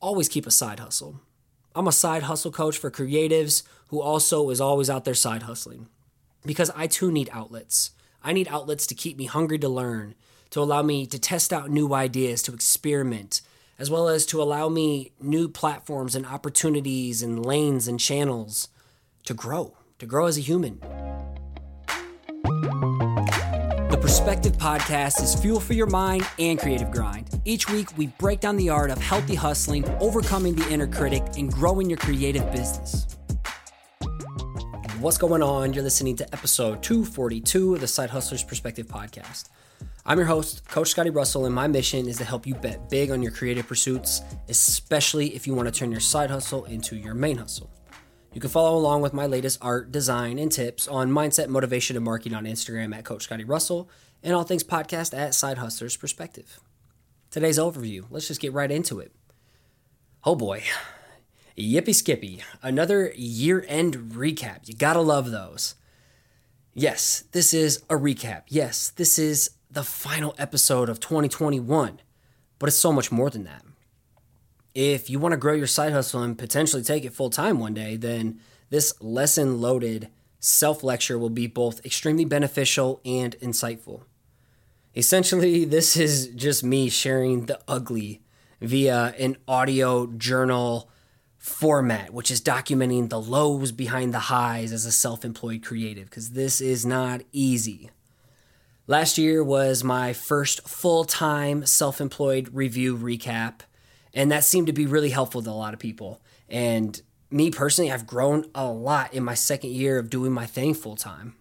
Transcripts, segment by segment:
always keep a side hustle. I'm a side hustle coach for creatives who also is always out there side hustling because I too need outlets. I need outlets to keep me hungry to learn, to allow me to test out new ideas, to experiment, as well as to allow me new platforms and opportunities and lanes and channels to grow, to grow as a human. Perspective Podcast is fuel for your mind and creative grind. Each week, we break down the art of healthy hustling, overcoming the inner critic, and growing your creative business. What's going on? You're listening to episode 242 of the Side Hustlers Perspective Podcast. I'm your host, Coach Scotty Russell, and my mission is to help you bet big on your creative pursuits, especially if you want to turn your side hustle into your main hustle. You can follow along with my latest art, design, and tips on mindset, motivation, and marketing on Instagram at Coach Scotty Russell and all things podcast at Side Hustlers Perspective. Today's overview, let's just get right into it. Oh boy, yippee skippy, another year end recap. You gotta love those. Yes, this is a recap. Yes, this is the final episode of 2021, but it's so much more than that if you want to grow your side hustle and potentially take it full time one day, then this lesson loaded self lecture will be both extremely beneficial and insightful. Essentially, this is just me sharing the ugly via an audio journal format, which is documenting the lows behind the highs as a self employed creative, because this is not easy. Last year was my first full time self employed review recap and that seemed to be really helpful to a lot of people. And me personally, I've grown a lot in my second year of doing my thing full time.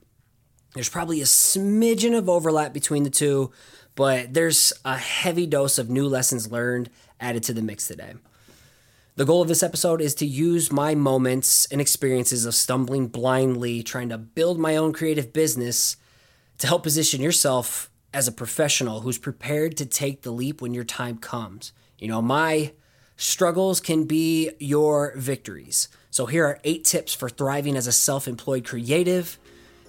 There's probably a smidgen of overlap between the two, but there's a heavy dose of new lessons learned added to the mix today. The goal of this episode is to use my moments and experiences of stumbling blindly, trying to build my own creative business to help position yourself as a professional who's prepared to take the leap when your time comes. You know, my struggles can be your victories. So here are eight tips for thriving as a self employed creative.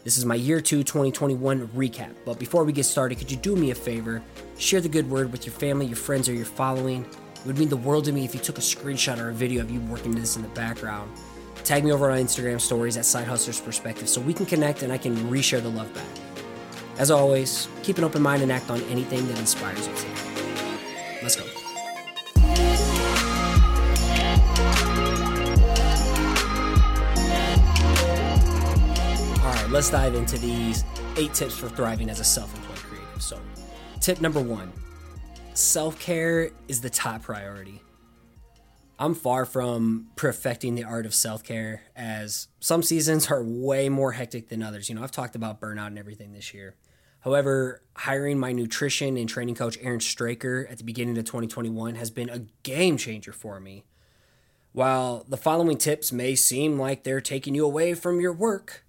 This is my year two 2021 recap. But before we get started, could you do me a favor? Share the good word with your family, your friends, or your following. It would mean the world to me if you took a screenshot or a video of you working this in the background. Tag me over on Instagram stories at Side Hustlers Perspective so we can connect and I can reshare the love back. As always, keep an open mind and act on anything that inspires you today. Let's go. Let's dive into these eight tips for thriving as a self employed creative. So, tip number one self care is the top priority. I'm far from perfecting the art of self care, as some seasons are way more hectic than others. You know, I've talked about burnout and everything this year. However, hiring my nutrition and training coach, Aaron Straker, at the beginning of 2021 has been a game changer for me. While the following tips may seem like they're taking you away from your work,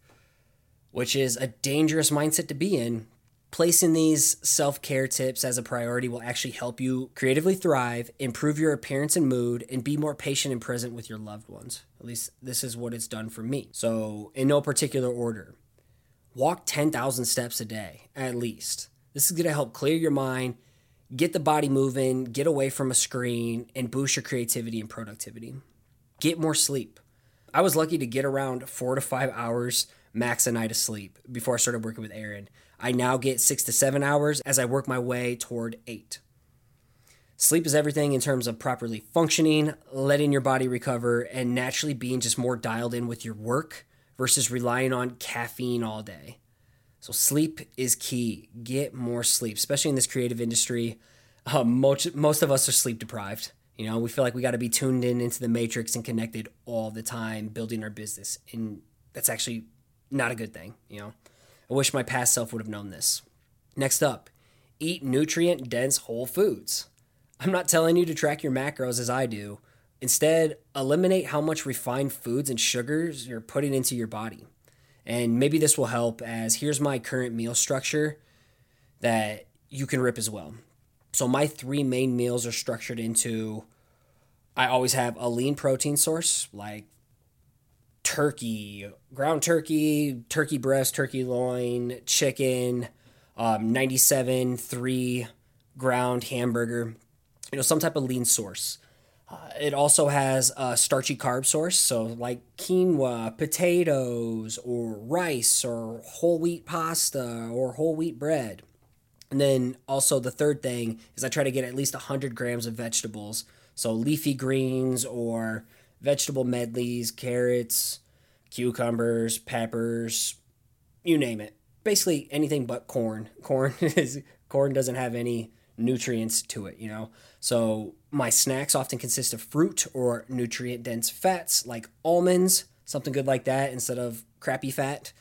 which is a dangerous mindset to be in. Placing these self care tips as a priority will actually help you creatively thrive, improve your appearance and mood, and be more patient and present with your loved ones. At least this is what it's done for me. So, in no particular order, walk 10,000 steps a day at least. This is going to help clear your mind, get the body moving, get away from a screen, and boost your creativity and productivity. Get more sleep. I was lucky to get around four to five hours max a night of sleep before I started working with Aaron. I now get six to seven hours as I work my way toward eight. Sleep is everything in terms of properly functioning, letting your body recover, and naturally being just more dialed in with your work versus relying on caffeine all day. So, sleep is key. Get more sleep, especially in this creative industry. Um, most, most of us are sleep deprived. You know, we feel like we got to be tuned in into the matrix and connected all the time, building our business. And that's actually not a good thing, you know. I wish my past self would have known this. Next up, eat nutrient dense whole foods. I'm not telling you to track your macros as I do. Instead, eliminate how much refined foods and sugars you're putting into your body. And maybe this will help as here's my current meal structure that you can rip as well. So, my three main meals are structured into I always have a lean protein source like turkey, ground turkey, turkey breast, turkey loin, chicken, um, 97 3 ground hamburger, you know, some type of lean source. Uh, it also has a starchy carb source, so like quinoa, potatoes, or rice, or whole wheat pasta, or whole wheat bread. And then also the third thing is I try to get at least 100 grams of vegetables. So leafy greens or vegetable medleys, carrots, cucumbers, peppers, you name it. Basically anything but corn. Corn is corn doesn't have any nutrients to it, you know. So my snacks often consist of fruit or nutrient dense fats like almonds, something good like that instead of crappy fat.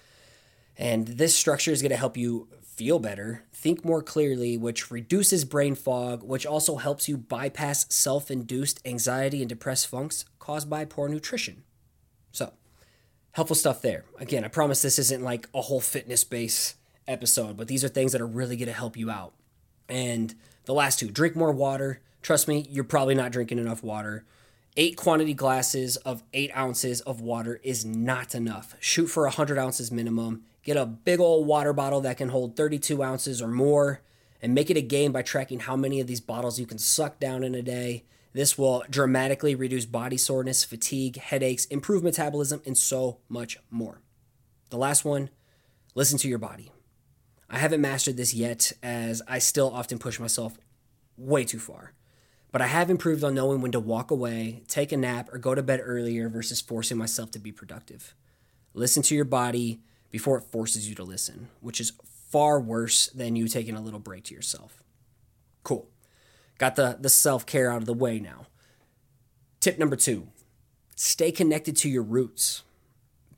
And this structure is going to help you feel better, think more clearly, which reduces brain fog, which also helps you bypass self induced anxiety and depressed funks caused by poor nutrition. So, helpful stuff there. Again, I promise this isn't like a whole fitness base episode, but these are things that are really going to help you out. And the last two drink more water. Trust me, you're probably not drinking enough water. Eight quantity glasses of eight ounces of water is not enough. Shoot for 100 ounces minimum. Get a big old water bottle that can hold 32 ounces or more and make it a game by tracking how many of these bottles you can suck down in a day. This will dramatically reduce body soreness, fatigue, headaches, improve metabolism, and so much more. The last one listen to your body. I haven't mastered this yet, as I still often push myself way too far. But I have improved on knowing when to walk away, take a nap, or go to bed earlier versus forcing myself to be productive. Listen to your body, before it forces you to listen, which is far worse than you taking a little break to yourself. Cool. Got the, the self care out of the way now. Tip number two stay connected to your roots.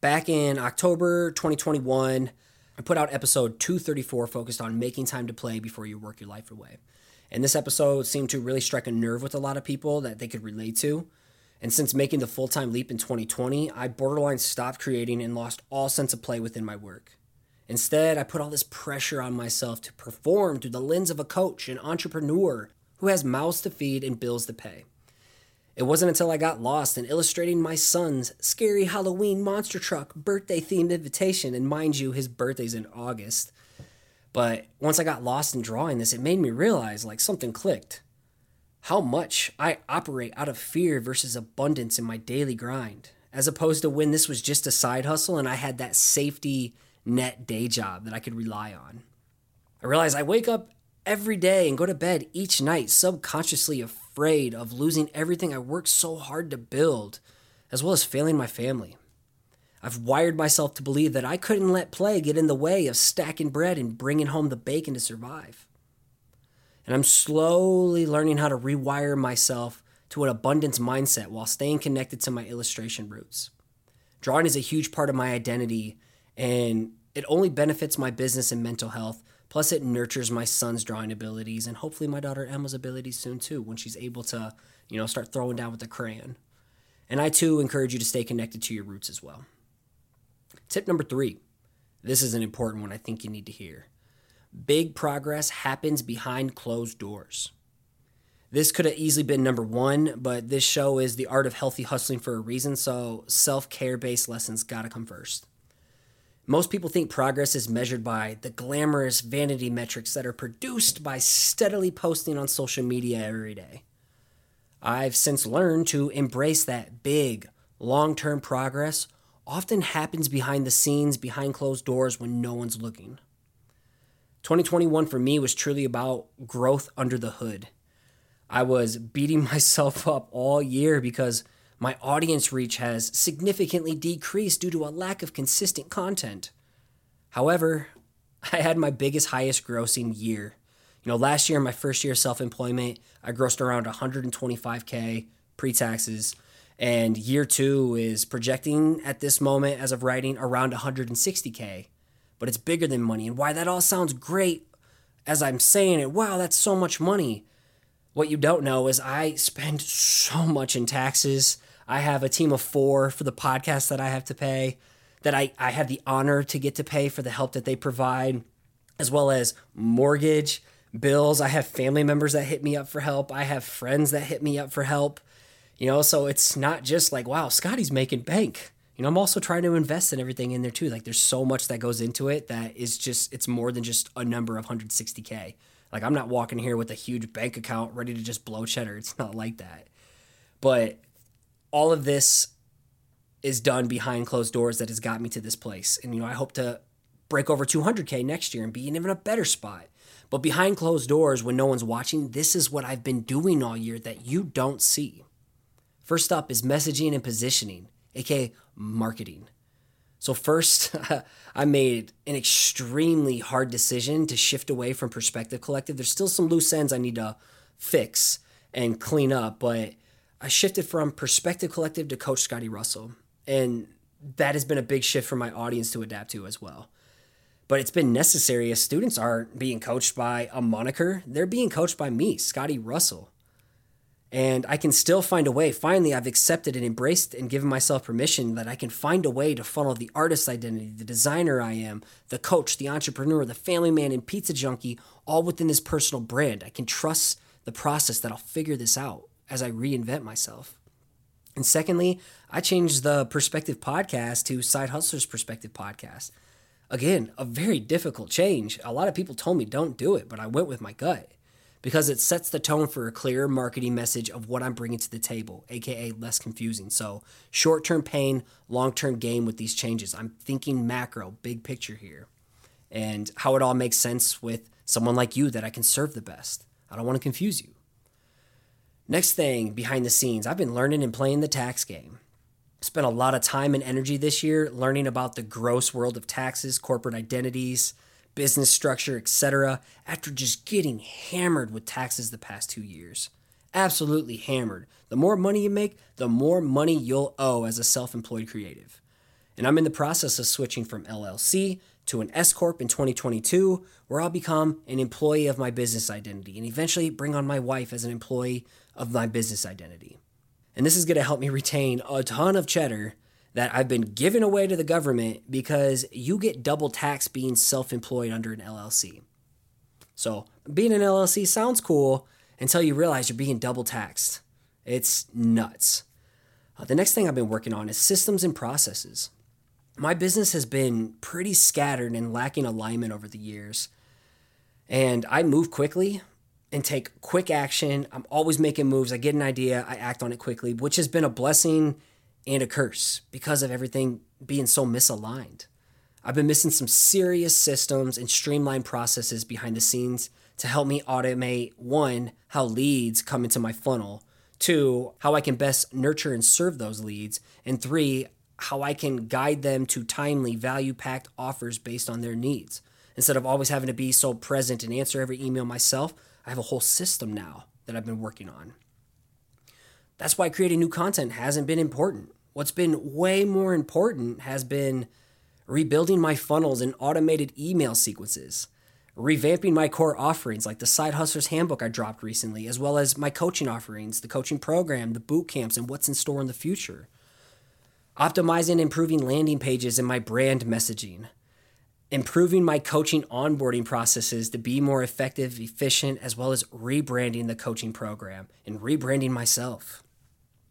Back in October 2021, I put out episode 234 focused on making time to play before you work your life away. And this episode seemed to really strike a nerve with a lot of people that they could relate to. And since making the full time leap in 2020, I borderline stopped creating and lost all sense of play within my work. Instead, I put all this pressure on myself to perform through the lens of a coach and entrepreneur who has mouths to feed and bills to pay. It wasn't until I got lost in illustrating my son's scary Halloween monster truck birthday themed invitation, and mind you, his birthday's in August. But once I got lost in drawing this, it made me realize like something clicked how much I operate out of fear versus abundance in my daily grind, as opposed to when this was just a side hustle and I had that safety net day job that I could rely on. I realize I wake up every day and go to bed each night subconsciously afraid of losing everything I worked so hard to build, as well as failing my family. I've wired myself to believe that I couldn't let play get in the way of stacking bread and bringing home the bacon to survive. And I'm slowly learning how to rewire myself to an abundance mindset while staying connected to my illustration roots. Drawing is a huge part of my identity, and it only benefits my business and mental health. Plus, it nurtures my son's drawing abilities and hopefully my daughter Emma's abilities soon too when she's able to, you know, start throwing down with the crayon. And I too encourage you to stay connected to your roots as well. Tip number three this is an important one I think you need to hear. Big progress happens behind closed doors. This could have easily been number one, but this show is the art of healthy hustling for a reason, so self care based lessons gotta come first. Most people think progress is measured by the glamorous vanity metrics that are produced by steadily posting on social media every day. I've since learned to embrace that big, long term progress often happens behind the scenes, behind closed doors when no one's looking. 2021 for me was truly about growth under the hood. I was beating myself up all year because my audience reach has significantly decreased due to a lack of consistent content. However, I had my biggest, highest grossing year. You know, last year, my first year of self employment, I grossed around 125K pre taxes. And year two is projecting at this moment, as of writing, around 160K but it's bigger than money. And why that all sounds great as I'm saying it, wow, that's so much money. What you don't know is I spend so much in taxes. I have a team of four for the podcast that I have to pay, that I, I have the honor to get to pay for the help that they provide, as well as mortgage, bills. I have family members that hit me up for help. I have friends that hit me up for help. You know, so it's not just like, wow, Scotty's making bank you know, I'm also trying to invest in everything in there too. Like there's so much that goes into it that is just it's more than just a number of 160k. Like I'm not walking here with a huge bank account ready to just blow cheddar. It's not like that. But all of this is done behind closed doors that has got me to this place. And, you know, I hope to break over 200K next year and be in even a better spot. But behind closed doors, when no one's watching, this is what I've been doing all year that you don't see. First up is messaging and positioning, aka marketing. So, first, I made an extremely hard decision to shift away from Perspective Collective. There's still some loose ends I need to fix and clean up, but I shifted from Perspective Collective to Coach Scotty Russell. And that has been a big shift for my audience to adapt to as well. But it's been necessary as students aren't being coached by a moniker, they're being coached by me, Scotty Russell and I can still find a way. Finally, I've accepted and embraced and given myself permission that I can find a way to funnel the artist identity, the designer I am, the coach, the entrepreneur, the family man, and pizza junkie all within this personal brand. I can trust the process that I'll figure this out as I reinvent myself. And secondly, I changed the Perspective podcast to Side Hustlers Perspective podcast. Again, a very difficult change. A lot of people told me don't do it, but I went with my gut because it sets the tone for a clear marketing message of what I'm bringing to the table, aka less confusing. So, short term pain, long term gain with these changes. I'm thinking macro, big picture here, and how it all makes sense with someone like you that I can serve the best. I don't want to confuse you. Next thing behind the scenes, I've been learning and playing the tax game. Spent a lot of time and energy this year learning about the gross world of taxes, corporate identities, business structure, etc., after just getting hammered with taxes the past two years. Absolutely hammered. The more money you make, the more money you'll owe as a self employed creative. And I'm in the process of switching from LLC to an S Corp in 2022, where I'll become an employee of my business identity and eventually bring on my wife as an employee of my business identity. And this is going to help me retain a ton of cheddar that I've been given away to the government because you get double tax being self employed under an LLC. So, being an LLC sounds cool until you realize you're being double taxed. It's nuts. Uh, the next thing I've been working on is systems and processes. My business has been pretty scattered and lacking alignment over the years. And I move quickly and take quick action. I'm always making moves. I get an idea, I act on it quickly, which has been a blessing and a curse because of everything being so misaligned. I've been missing some serious systems and streamlined processes behind the scenes to help me automate one, how leads come into my funnel, two, how I can best nurture and serve those leads, and three, how I can guide them to timely, value packed offers based on their needs. Instead of always having to be so present and answer every email myself, I have a whole system now that I've been working on. That's why creating new content hasn't been important. What's been way more important has been rebuilding my funnels and automated email sequences, revamping my core offerings like the Side Hustlers Handbook I dropped recently, as well as my coaching offerings, the coaching program, the boot camps, and what's in store in the future. Optimizing and improving landing pages and my brand messaging. Improving my coaching onboarding processes to be more effective, efficient, as well as rebranding the coaching program and rebranding myself.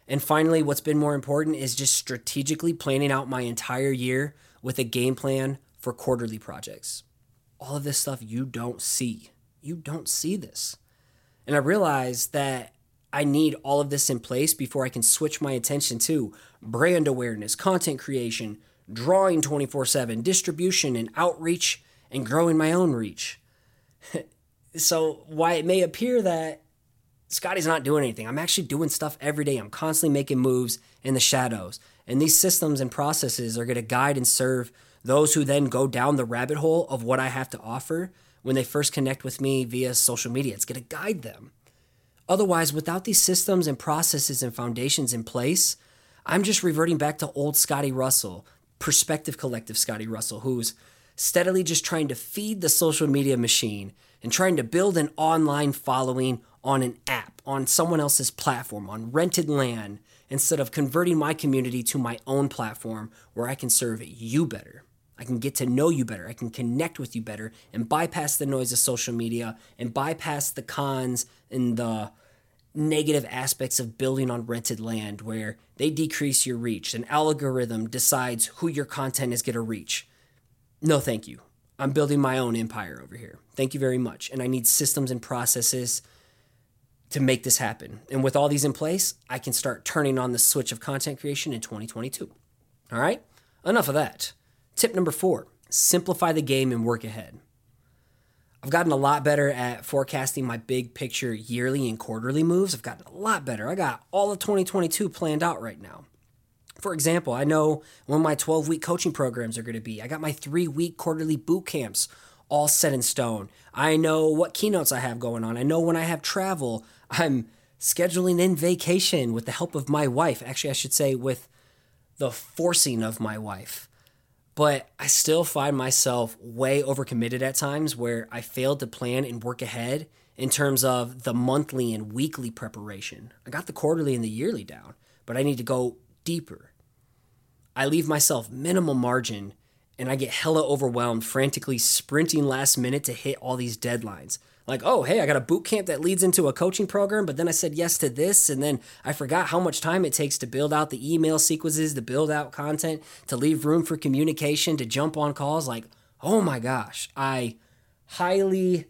And finally, what's been more important is just strategically planning out my entire year with a game plan for quarterly projects. All of this stuff you don't see. You don't see this. And I realized that I need all of this in place before I can switch my attention to brand awareness, content creation, drawing 24 7, distribution and outreach, and growing my own reach. so, why it may appear that Scotty's not doing anything. I'm actually doing stuff every day. I'm constantly making moves in the shadows. And these systems and processes are going to guide and serve those who then go down the rabbit hole of what I have to offer when they first connect with me via social media. It's going to guide them. Otherwise, without these systems and processes and foundations in place, I'm just reverting back to old Scotty Russell, perspective collective Scotty Russell, who's steadily just trying to feed the social media machine and trying to build an online following on an app, on someone else's platform, on rented land, instead of converting my community to my own platform where I can serve you better. I can get to know you better. I can connect with you better and bypass the noise of social media and bypass the cons and the negative aspects of building on rented land where they decrease your reach. An algorithm decides who your content is going to reach. No, thank you. I'm building my own empire over here. Thank you very much. And I need systems and processes to make this happen. And with all these in place, I can start turning on the switch of content creation in 2022. All right, enough of that. Tip number four simplify the game and work ahead. I've gotten a lot better at forecasting my big picture yearly and quarterly moves. I've gotten a lot better. I got all of 2022 planned out right now. For example, I know when my 12 week coaching programs are going to be. I got my three week quarterly boot camps all set in stone. I know what keynotes I have going on. I know when I have travel. I'm scheduling in vacation with the help of my wife. Actually, I should say with the forcing of my wife. But I still find myself way overcommitted at times where I failed to plan and work ahead in terms of the monthly and weekly preparation. I got the quarterly and the yearly down, but I need to go deeper. I leave myself minimal margin and I get hella overwhelmed, frantically sprinting last minute to hit all these deadlines. Like, oh, hey, I got a boot camp that leads into a coaching program, but then I said yes to this, and then I forgot how much time it takes to build out the email sequences, to build out content, to leave room for communication, to jump on calls. Like, oh my gosh, I highly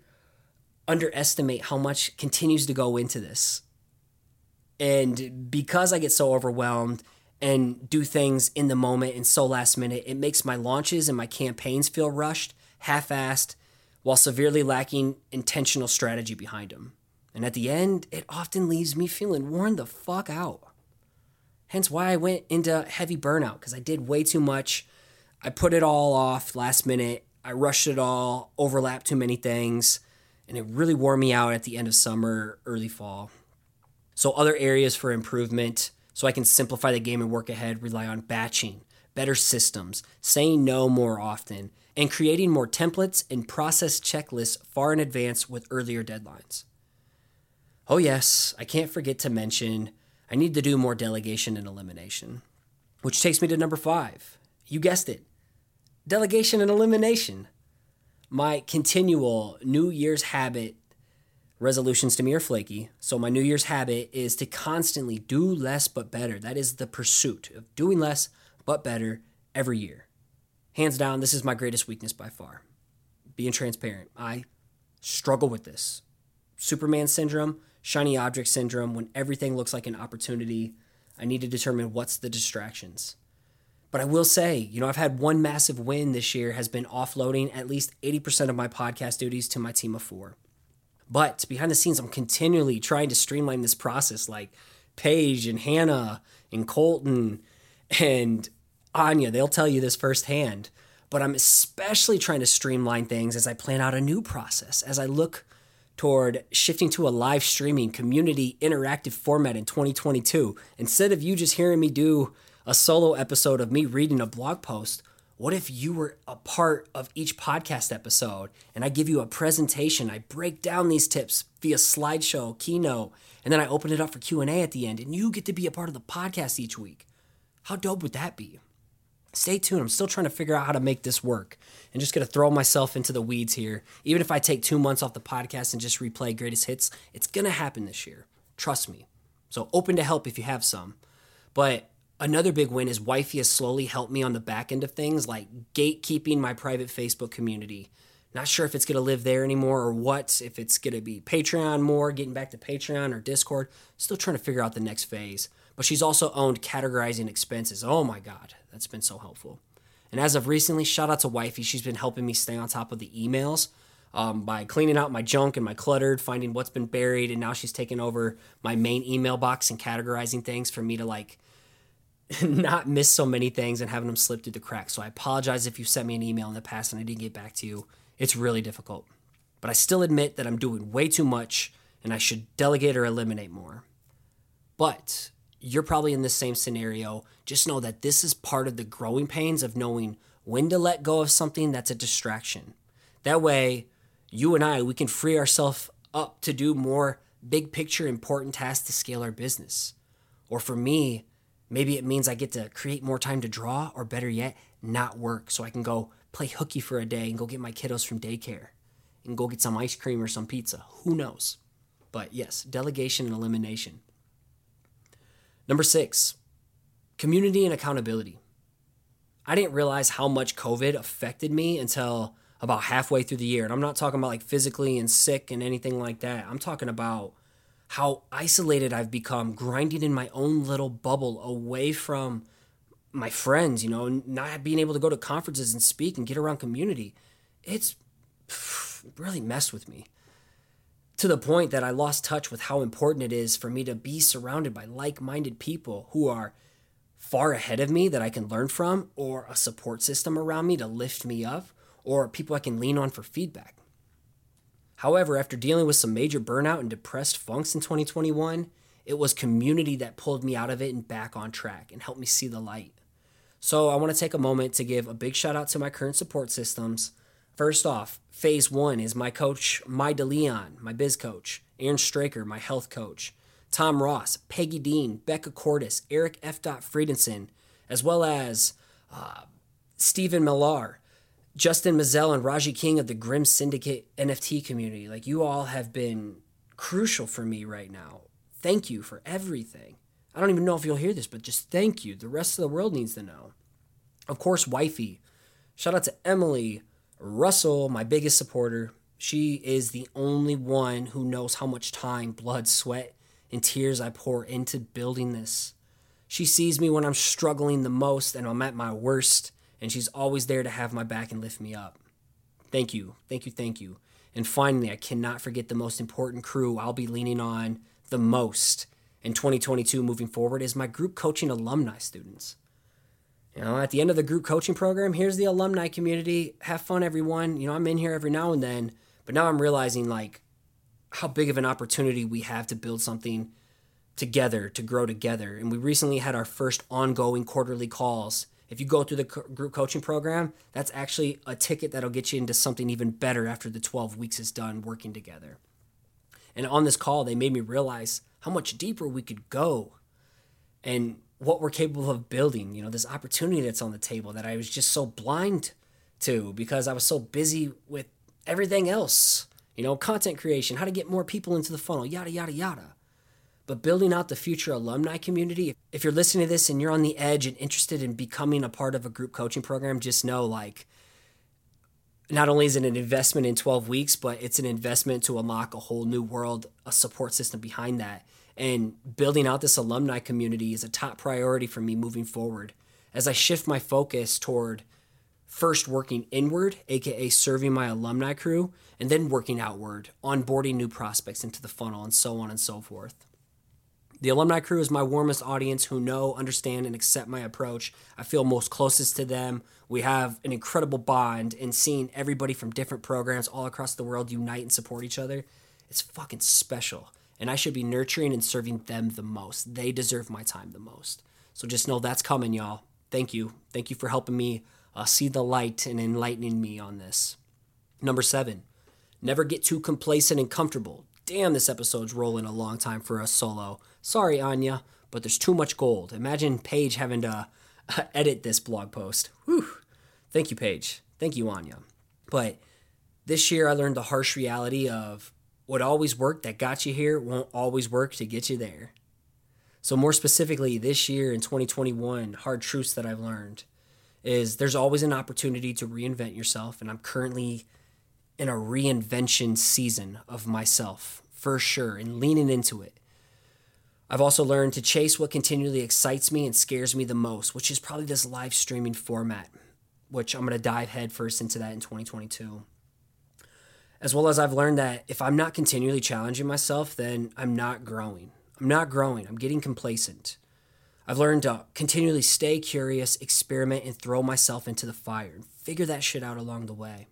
underestimate how much continues to go into this. And because I get so overwhelmed, and do things in the moment and so last minute. It makes my launches and my campaigns feel rushed, half assed, while severely lacking intentional strategy behind them. And at the end, it often leaves me feeling worn the fuck out. Hence why I went into heavy burnout because I did way too much. I put it all off last minute. I rushed it all, overlapped too many things, and it really wore me out at the end of summer, early fall. So, other areas for improvement so I can simplify the game and work ahead, rely on batching, better systems, saying no more often, and creating more templates and process checklists far in advance with earlier deadlines. Oh, yes, I can't forget to mention I need to do more delegation and elimination, which takes me to number five. You guessed it delegation and elimination. My continual New Year's habit resolutions to me are flaky. So my New Year's habit is to constantly do less but better. That is the pursuit of doing less but better every year. Hands down, this is my greatest weakness by far. Being transparent. I struggle with this. Superman syndrome, shiny object syndrome, when everything looks like an opportunity, I need to determine what's the distractions. But I will say, you know, I've had one massive win this year has been offloading at least 80% of my podcast duties to my team of four. But behind the scenes, I'm continually trying to streamline this process, like Paige and Hannah and Colton and Anya. They'll tell you this firsthand. But I'm especially trying to streamline things as I plan out a new process, as I look toward shifting to a live streaming community interactive format in 2022. Instead of you just hearing me do a solo episode of me reading a blog post, what if you were a part of each podcast episode and I give you a presentation, I break down these tips via slideshow, keynote, and then I open it up for Q&A at the end and you get to be a part of the podcast each week. How dope would that be? Stay tuned. I'm still trying to figure out how to make this work and just going to throw myself into the weeds here. Even if I take 2 months off the podcast and just replay greatest hits, it's going to happen this year. Trust me. So open to help if you have some. But Another big win is Wifey has slowly helped me on the back end of things, like gatekeeping my private Facebook community. Not sure if it's going to live there anymore or what, if it's going to be Patreon more, getting back to Patreon or Discord. Still trying to figure out the next phase. But she's also owned categorizing expenses. Oh my God, that's been so helpful. And as of recently, shout out to Wifey. She's been helping me stay on top of the emails um, by cleaning out my junk and my cluttered, finding what's been buried. And now she's taken over my main email box and categorizing things for me to like not miss so many things and having them slip through the cracks. So I apologize if you sent me an email in the past and I didn't get back to you. It's really difficult. But I still admit that I'm doing way too much and I should delegate or eliminate more. But you're probably in the same scenario. Just know that this is part of the growing pains of knowing when to let go of something that's a distraction. That way, you and I, we can free ourselves up to do more big picture important tasks to scale our business. Or for me, Maybe it means I get to create more time to draw, or better yet, not work so I can go play hooky for a day and go get my kiddos from daycare and go get some ice cream or some pizza. Who knows? But yes, delegation and elimination. Number six, community and accountability. I didn't realize how much COVID affected me until about halfway through the year. And I'm not talking about like physically and sick and anything like that. I'm talking about how isolated I've become, grinding in my own little bubble away from my friends, you know, not being able to go to conferences and speak and get around community. It's really messed with me to the point that I lost touch with how important it is for me to be surrounded by like minded people who are far ahead of me that I can learn from, or a support system around me to lift me up, or people I can lean on for feedback. However, after dealing with some major burnout and depressed funks in 2021, it was community that pulled me out of it and back on track and helped me see the light. So, I want to take a moment to give a big shout out to my current support systems. First off, phase one is my coach, My DeLeon, my biz coach, Aaron Straker, my health coach, Tom Ross, Peggy Dean, Becca Cordis, Eric F. Friedensohn, as well as uh, Stephen Millar, Justin Mazel, and Raji King of the Grim Syndicate NFT community. Like, you all have been crucial for me right now. Thank you for everything. I don't even know if you'll hear this, but just thank you. The rest of the world needs to know. Of course, Wifey. Shout out to Emily, Russell, my biggest supporter, she is the only one who knows how much time, blood, sweat, and tears I pour into building this. She sees me when I'm struggling the most and I'm at my worst, and she's always there to have my back and lift me up. Thank you, thank you, thank you. And finally, I cannot forget the most important crew I'll be leaning on the most in 2022 moving forward is my group coaching alumni students. You know, at the end of the group coaching program, here's the alumni community. Have fun, everyone. You know, I'm in here every now and then, but now I'm realizing like how big of an opportunity we have to build something together, to grow together. And we recently had our first ongoing quarterly calls. If you go through the group coaching program, that's actually a ticket that'll get you into something even better after the 12 weeks is done working together. And on this call, they made me realize how much deeper we could go. And what we're capable of building, you know, this opportunity that's on the table that I was just so blind to because I was so busy with everything else, you know, content creation, how to get more people into the funnel, yada, yada, yada. But building out the future alumni community, if you're listening to this and you're on the edge and interested in becoming a part of a group coaching program, just know like, not only is it an investment in 12 weeks, but it's an investment to unlock a whole new world, a support system behind that and building out this alumni community is a top priority for me moving forward as I shift my focus toward first working inward, aka serving my alumni crew, and then working outward, onboarding new prospects into the funnel, and so on and so forth. The alumni crew is my warmest audience who know, understand, and accept my approach. I feel most closest to them. We have an incredible bond, and seeing everybody from different programs all across the world unite and support each other, it's fucking special and I should be nurturing and serving them the most. They deserve my time the most. So just know that's coming, y'all. Thank you. Thank you for helping me uh, see the light and enlightening me on this. Number seven, never get too complacent and comfortable. Damn, this episode's rolling a long time for us solo. Sorry, Anya, but there's too much gold. Imagine Paige having to uh, edit this blog post. Whew. Thank you, Paige. Thank you, Anya. But this year I learned the harsh reality of what always worked that got you here won't always work to get you there. So, more specifically, this year in 2021, hard truths that I've learned is there's always an opportunity to reinvent yourself. And I'm currently in a reinvention season of myself for sure and leaning into it. I've also learned to chase what continually excites me and scares me the most, which is probably this live streaming format, which I'm going to dive headfirst into that in 2022 as well as I've learned that if I'm not continually challenging myself, then I'm not growing. I'm not growing. I'm getting complacent. I've learned to continually stay curious, experiment, and throw myself into the fire and figure that shit out along the way.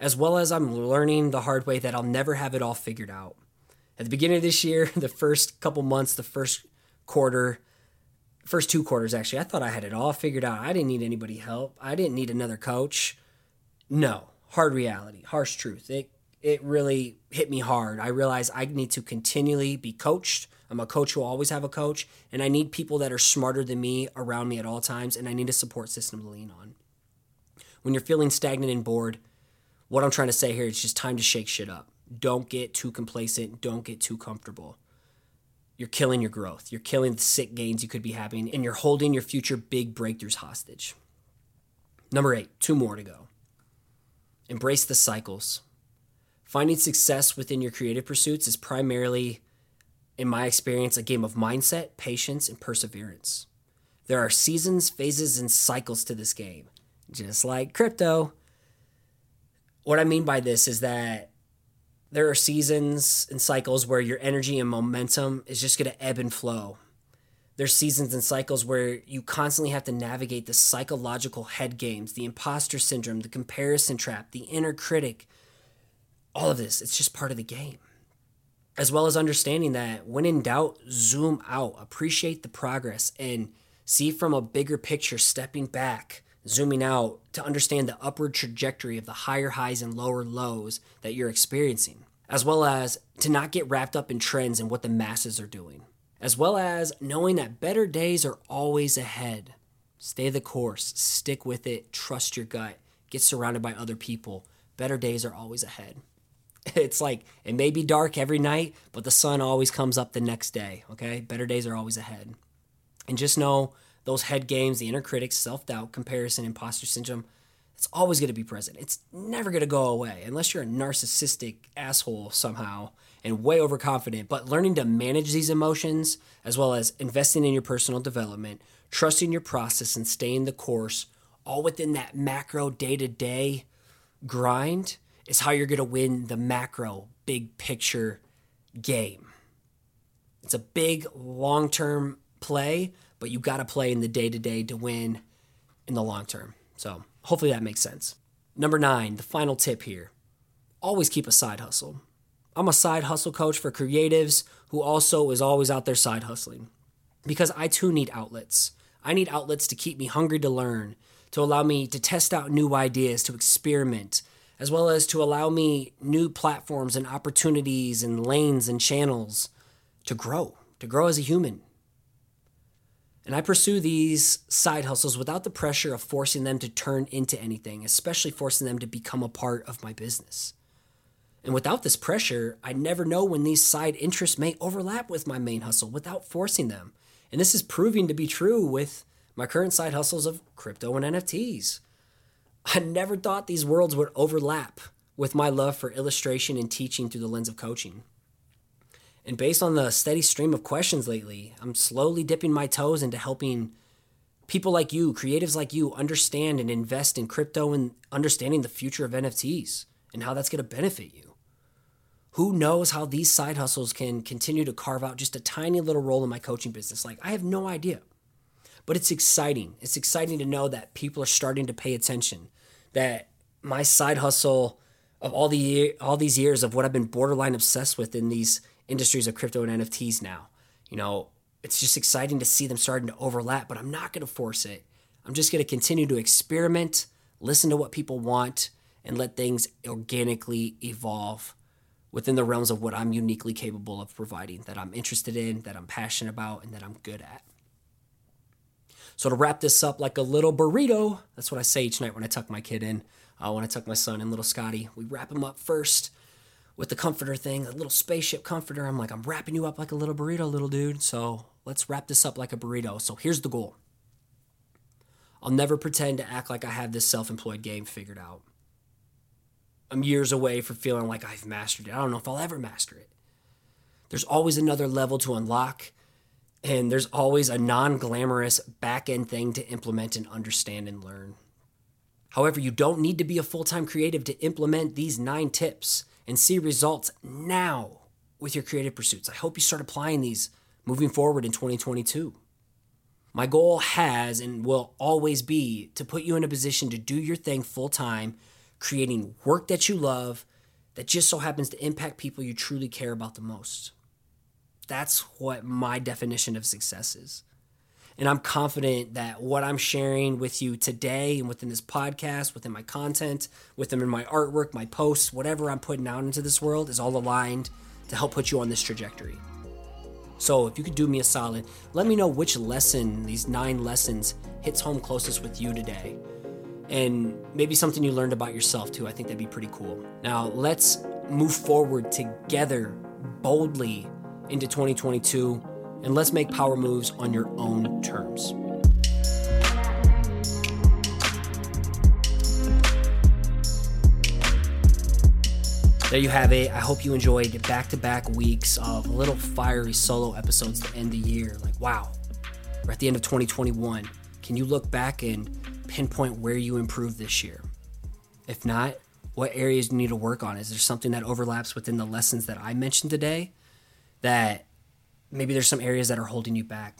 As well as I'm learning the hard way that I'll never have it all figured out. At the beginning of this year, the first couple months, the first quarter, first two quarters actually, I thought I had it all figured out. I didn't need anybody help. I didn't need another coach. No, hard reality, harsh truth. It it really hit me hard. I realized I need to continually be coached. I'm a coach who will always have a coach, and I need people that are smarter than me around me at all times, and I need a support system to lean on. When you're feeling stagnant and bored, what I'm trying to say here is just time to shake shit up. Don't get too complacent. Don't get too comfortable. You're killing your growth. You're killing the sick gains you could be having, and you're holding your future big breakthroughs hostage. Number eight, two more to go. Embrace the cycles. Finding success within your creative pursuits is primarily in my experience, a game of mindset, patience, and perseverance. There are seasons, phases, and cycles to this game, just like crypto. What I mean by this is that there are seasons and cycles where your energy and momentum is just going to ebb and flow. There's seasons and cycles where you constantly have to navigate the psychological head games, the imposter syndrome, the comparison trap, the inner critic. All of this, it's just part of the game. As well as understanding that when in doubt, zoom out, appreciate the progress, and see from a bigger picture, stepping back, zooming out to understand the upward trajectory of the higher highs and lower lows that you're experiencing, as well as to not get wrapped up in trends and what the masses are doing, as well as knowing that better days are always ahead. Stay the course, stick with it, trust your gut, get surrounded by other people. Better days are always ahead. It's like it may be dark every night, but the sun always comes up the next day, okay? Better days are always ahead. And just know those head games, the inner critics, self doubt, comparison, imposter syndrome, it's always going to be present. It's never going to go away unless you're a narcissistic asshole somehow and way overconfident. But learning to manage these emotions, as well as investing in your personal development, trusting your process, and staying the course, all within that macro day to day grind, is how you're going to win the macro big picture game. It's a big long term play, but you got to play in the day to day to win in the long term. So hopefully that makes sense. Number nine, the final tip here always keep a side hustle. I'm a side hustle coach for creatives who also is always out there side hustling because I too need outlets. I need outlets to keep me hungry to learn, to allow me to test out new ideas, to experiment, as well as to allow me new platforms and opportunities and lanes and channels to grow, to grow as a human, and I pursue these side hustles without the pressure of forcing them to turn into anything, especially forcing them to become a part of my business. And without this pressure, I never know when these side interests may overlap with my main hustle without forcing them. And this is proving to be true with my current side hustles of crypto and NFTs. I never thought these worlds would overlap with my love for illustration and teaching through the lens of coaching. And based on the steady stream of questions lately, I'm slowly dipping my toes into helping people like you, creatives like you, understand and invest in crypto and understanding the future of NFTs and how that's going to benefit you. Who knows how these side hustles can continue to carve out just a tiny little role in my coaching business? Like, I have no idea. But it's exciting. It's exciting to know that people are starting to pay attention, that my side hustle of all the all these years of what I've been borderline obsessed with in these industries of crypto and NFTs now. You know, it's just exciting to see them starting to overlap, but I'm not going to force it. I'm just going to continue to experiment, listen to what people want, and let things organically evolve within the realms of what I'm uniquely capable of providing, that I'm interested in, that I'm passionate about, and that I'm good at. So, to wrap this up like a little burrito, that's what I say each night when I tuck my kid in. Uh, when I tuck my son in, little Scotty, we wrap him up first with the comforter thing, a little spaceship comforter. I'm like, I'm wrapping you up like a little burrito, little dude. So let's wrap this up like a burrito. So here's the goal I'll never pretend to act like I have this self employed game figured out. I'm years away from feeling like I've mastered it. I don't know if I'll ever master it. There's always another level to unlock, and there's always a non glamorous back end thing to implement and understand and learn. However, you don't need to be a full time creative to implement these nine tips and see results now with your creative pursuits. I hope you start applying these moving forward in 2022. My goal has and will always be to put you in a position to do your thing full time, creating work that you love that just so happens to impact people you truly care about the most. That's what my definition of success is. And I'm confident that what I'm sharing with you today and within this podcast, within my content, within my artwork, my posts, whatever I'm putting out into this world is all aligned to help put you on this trajectory. So if you could do me a solid, let me know which lesson, these nine lessons, hits home closest with you today. And maybe something you learned about yourself too. I think that'd be pretty cool. Now let's move forward together boldly into 2022 and let's make power moves on your own terms. there you have it. I hope you enjoyed back to back weeks of little fiery solo episodes to end the year. Like, wow, we're at the end of 2021. Can you look back and pinpoint where you improved this year? If not, what areas you need to work on? Is there something that overlaps within the lessons that I mentioned today that maybe there's some areas that are holding you back?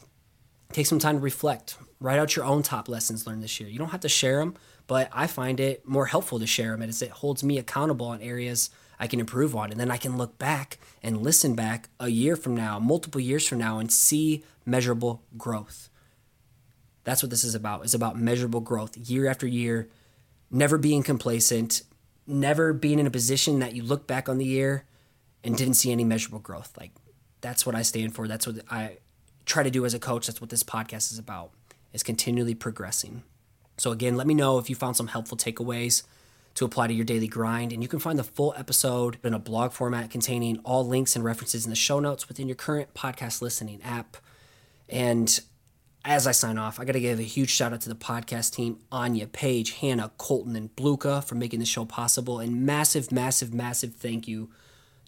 Take some time to reflect. Write out your own top lessons learned this year. You don't have to share them, but I find it more helpful to share them as it holds me accountable on areas I can improve on. And then I can look back and listen back a year from now, multiple years from now, and see measurable growth. That's what this is about. It's about measurable growth year after year, never being complacent, never being in a position that you look back on the year and didn't see any measurable growth. Like that's what I stand for. That's what I try to do as a coach. That's what this podcast is about. Is continually progressing. So again, let me know if you found some helpful takeaways to apply to your daily grind. And you can find the full episode in a blog format containing all links and references in the show notes within your current podcast listening app. And as I sign off, I got to give a huge shout out to the podcast team Anya, Paige, Hannah, Colton, and Bluka for making the show possible. And massive, massive, massive thank you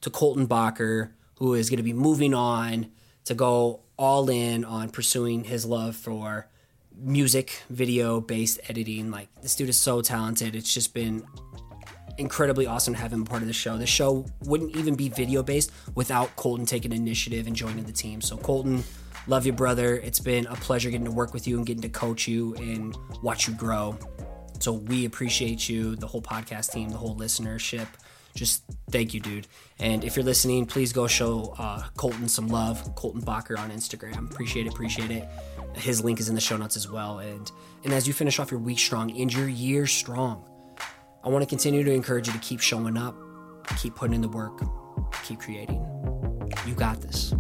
to Colton Bacher, who is going to be moving on to go all in on pursuing his love for music video based editing. Like this dude is so talented. It's just been incredibly awesome to have him part of the show. The show wouldn't even be video based without Colton taking initiative and joining the team. So Colton, love you, brother. It's been a pleasure getting to work with you and getting to coach you and watch you grow. So we appreciate you, the whole podcast team, the whole listenership. Just thank you, dude. And if you're listening, please go show uh, Colton some love. Colton Bacher on Instagram. Appreciate it, appreciate it. His link is in the show notes as well. And and as you finish off your week strong and your year strong, I want to continue to encourage you to keep showing up, keep putting in the work, keep creating. You got this.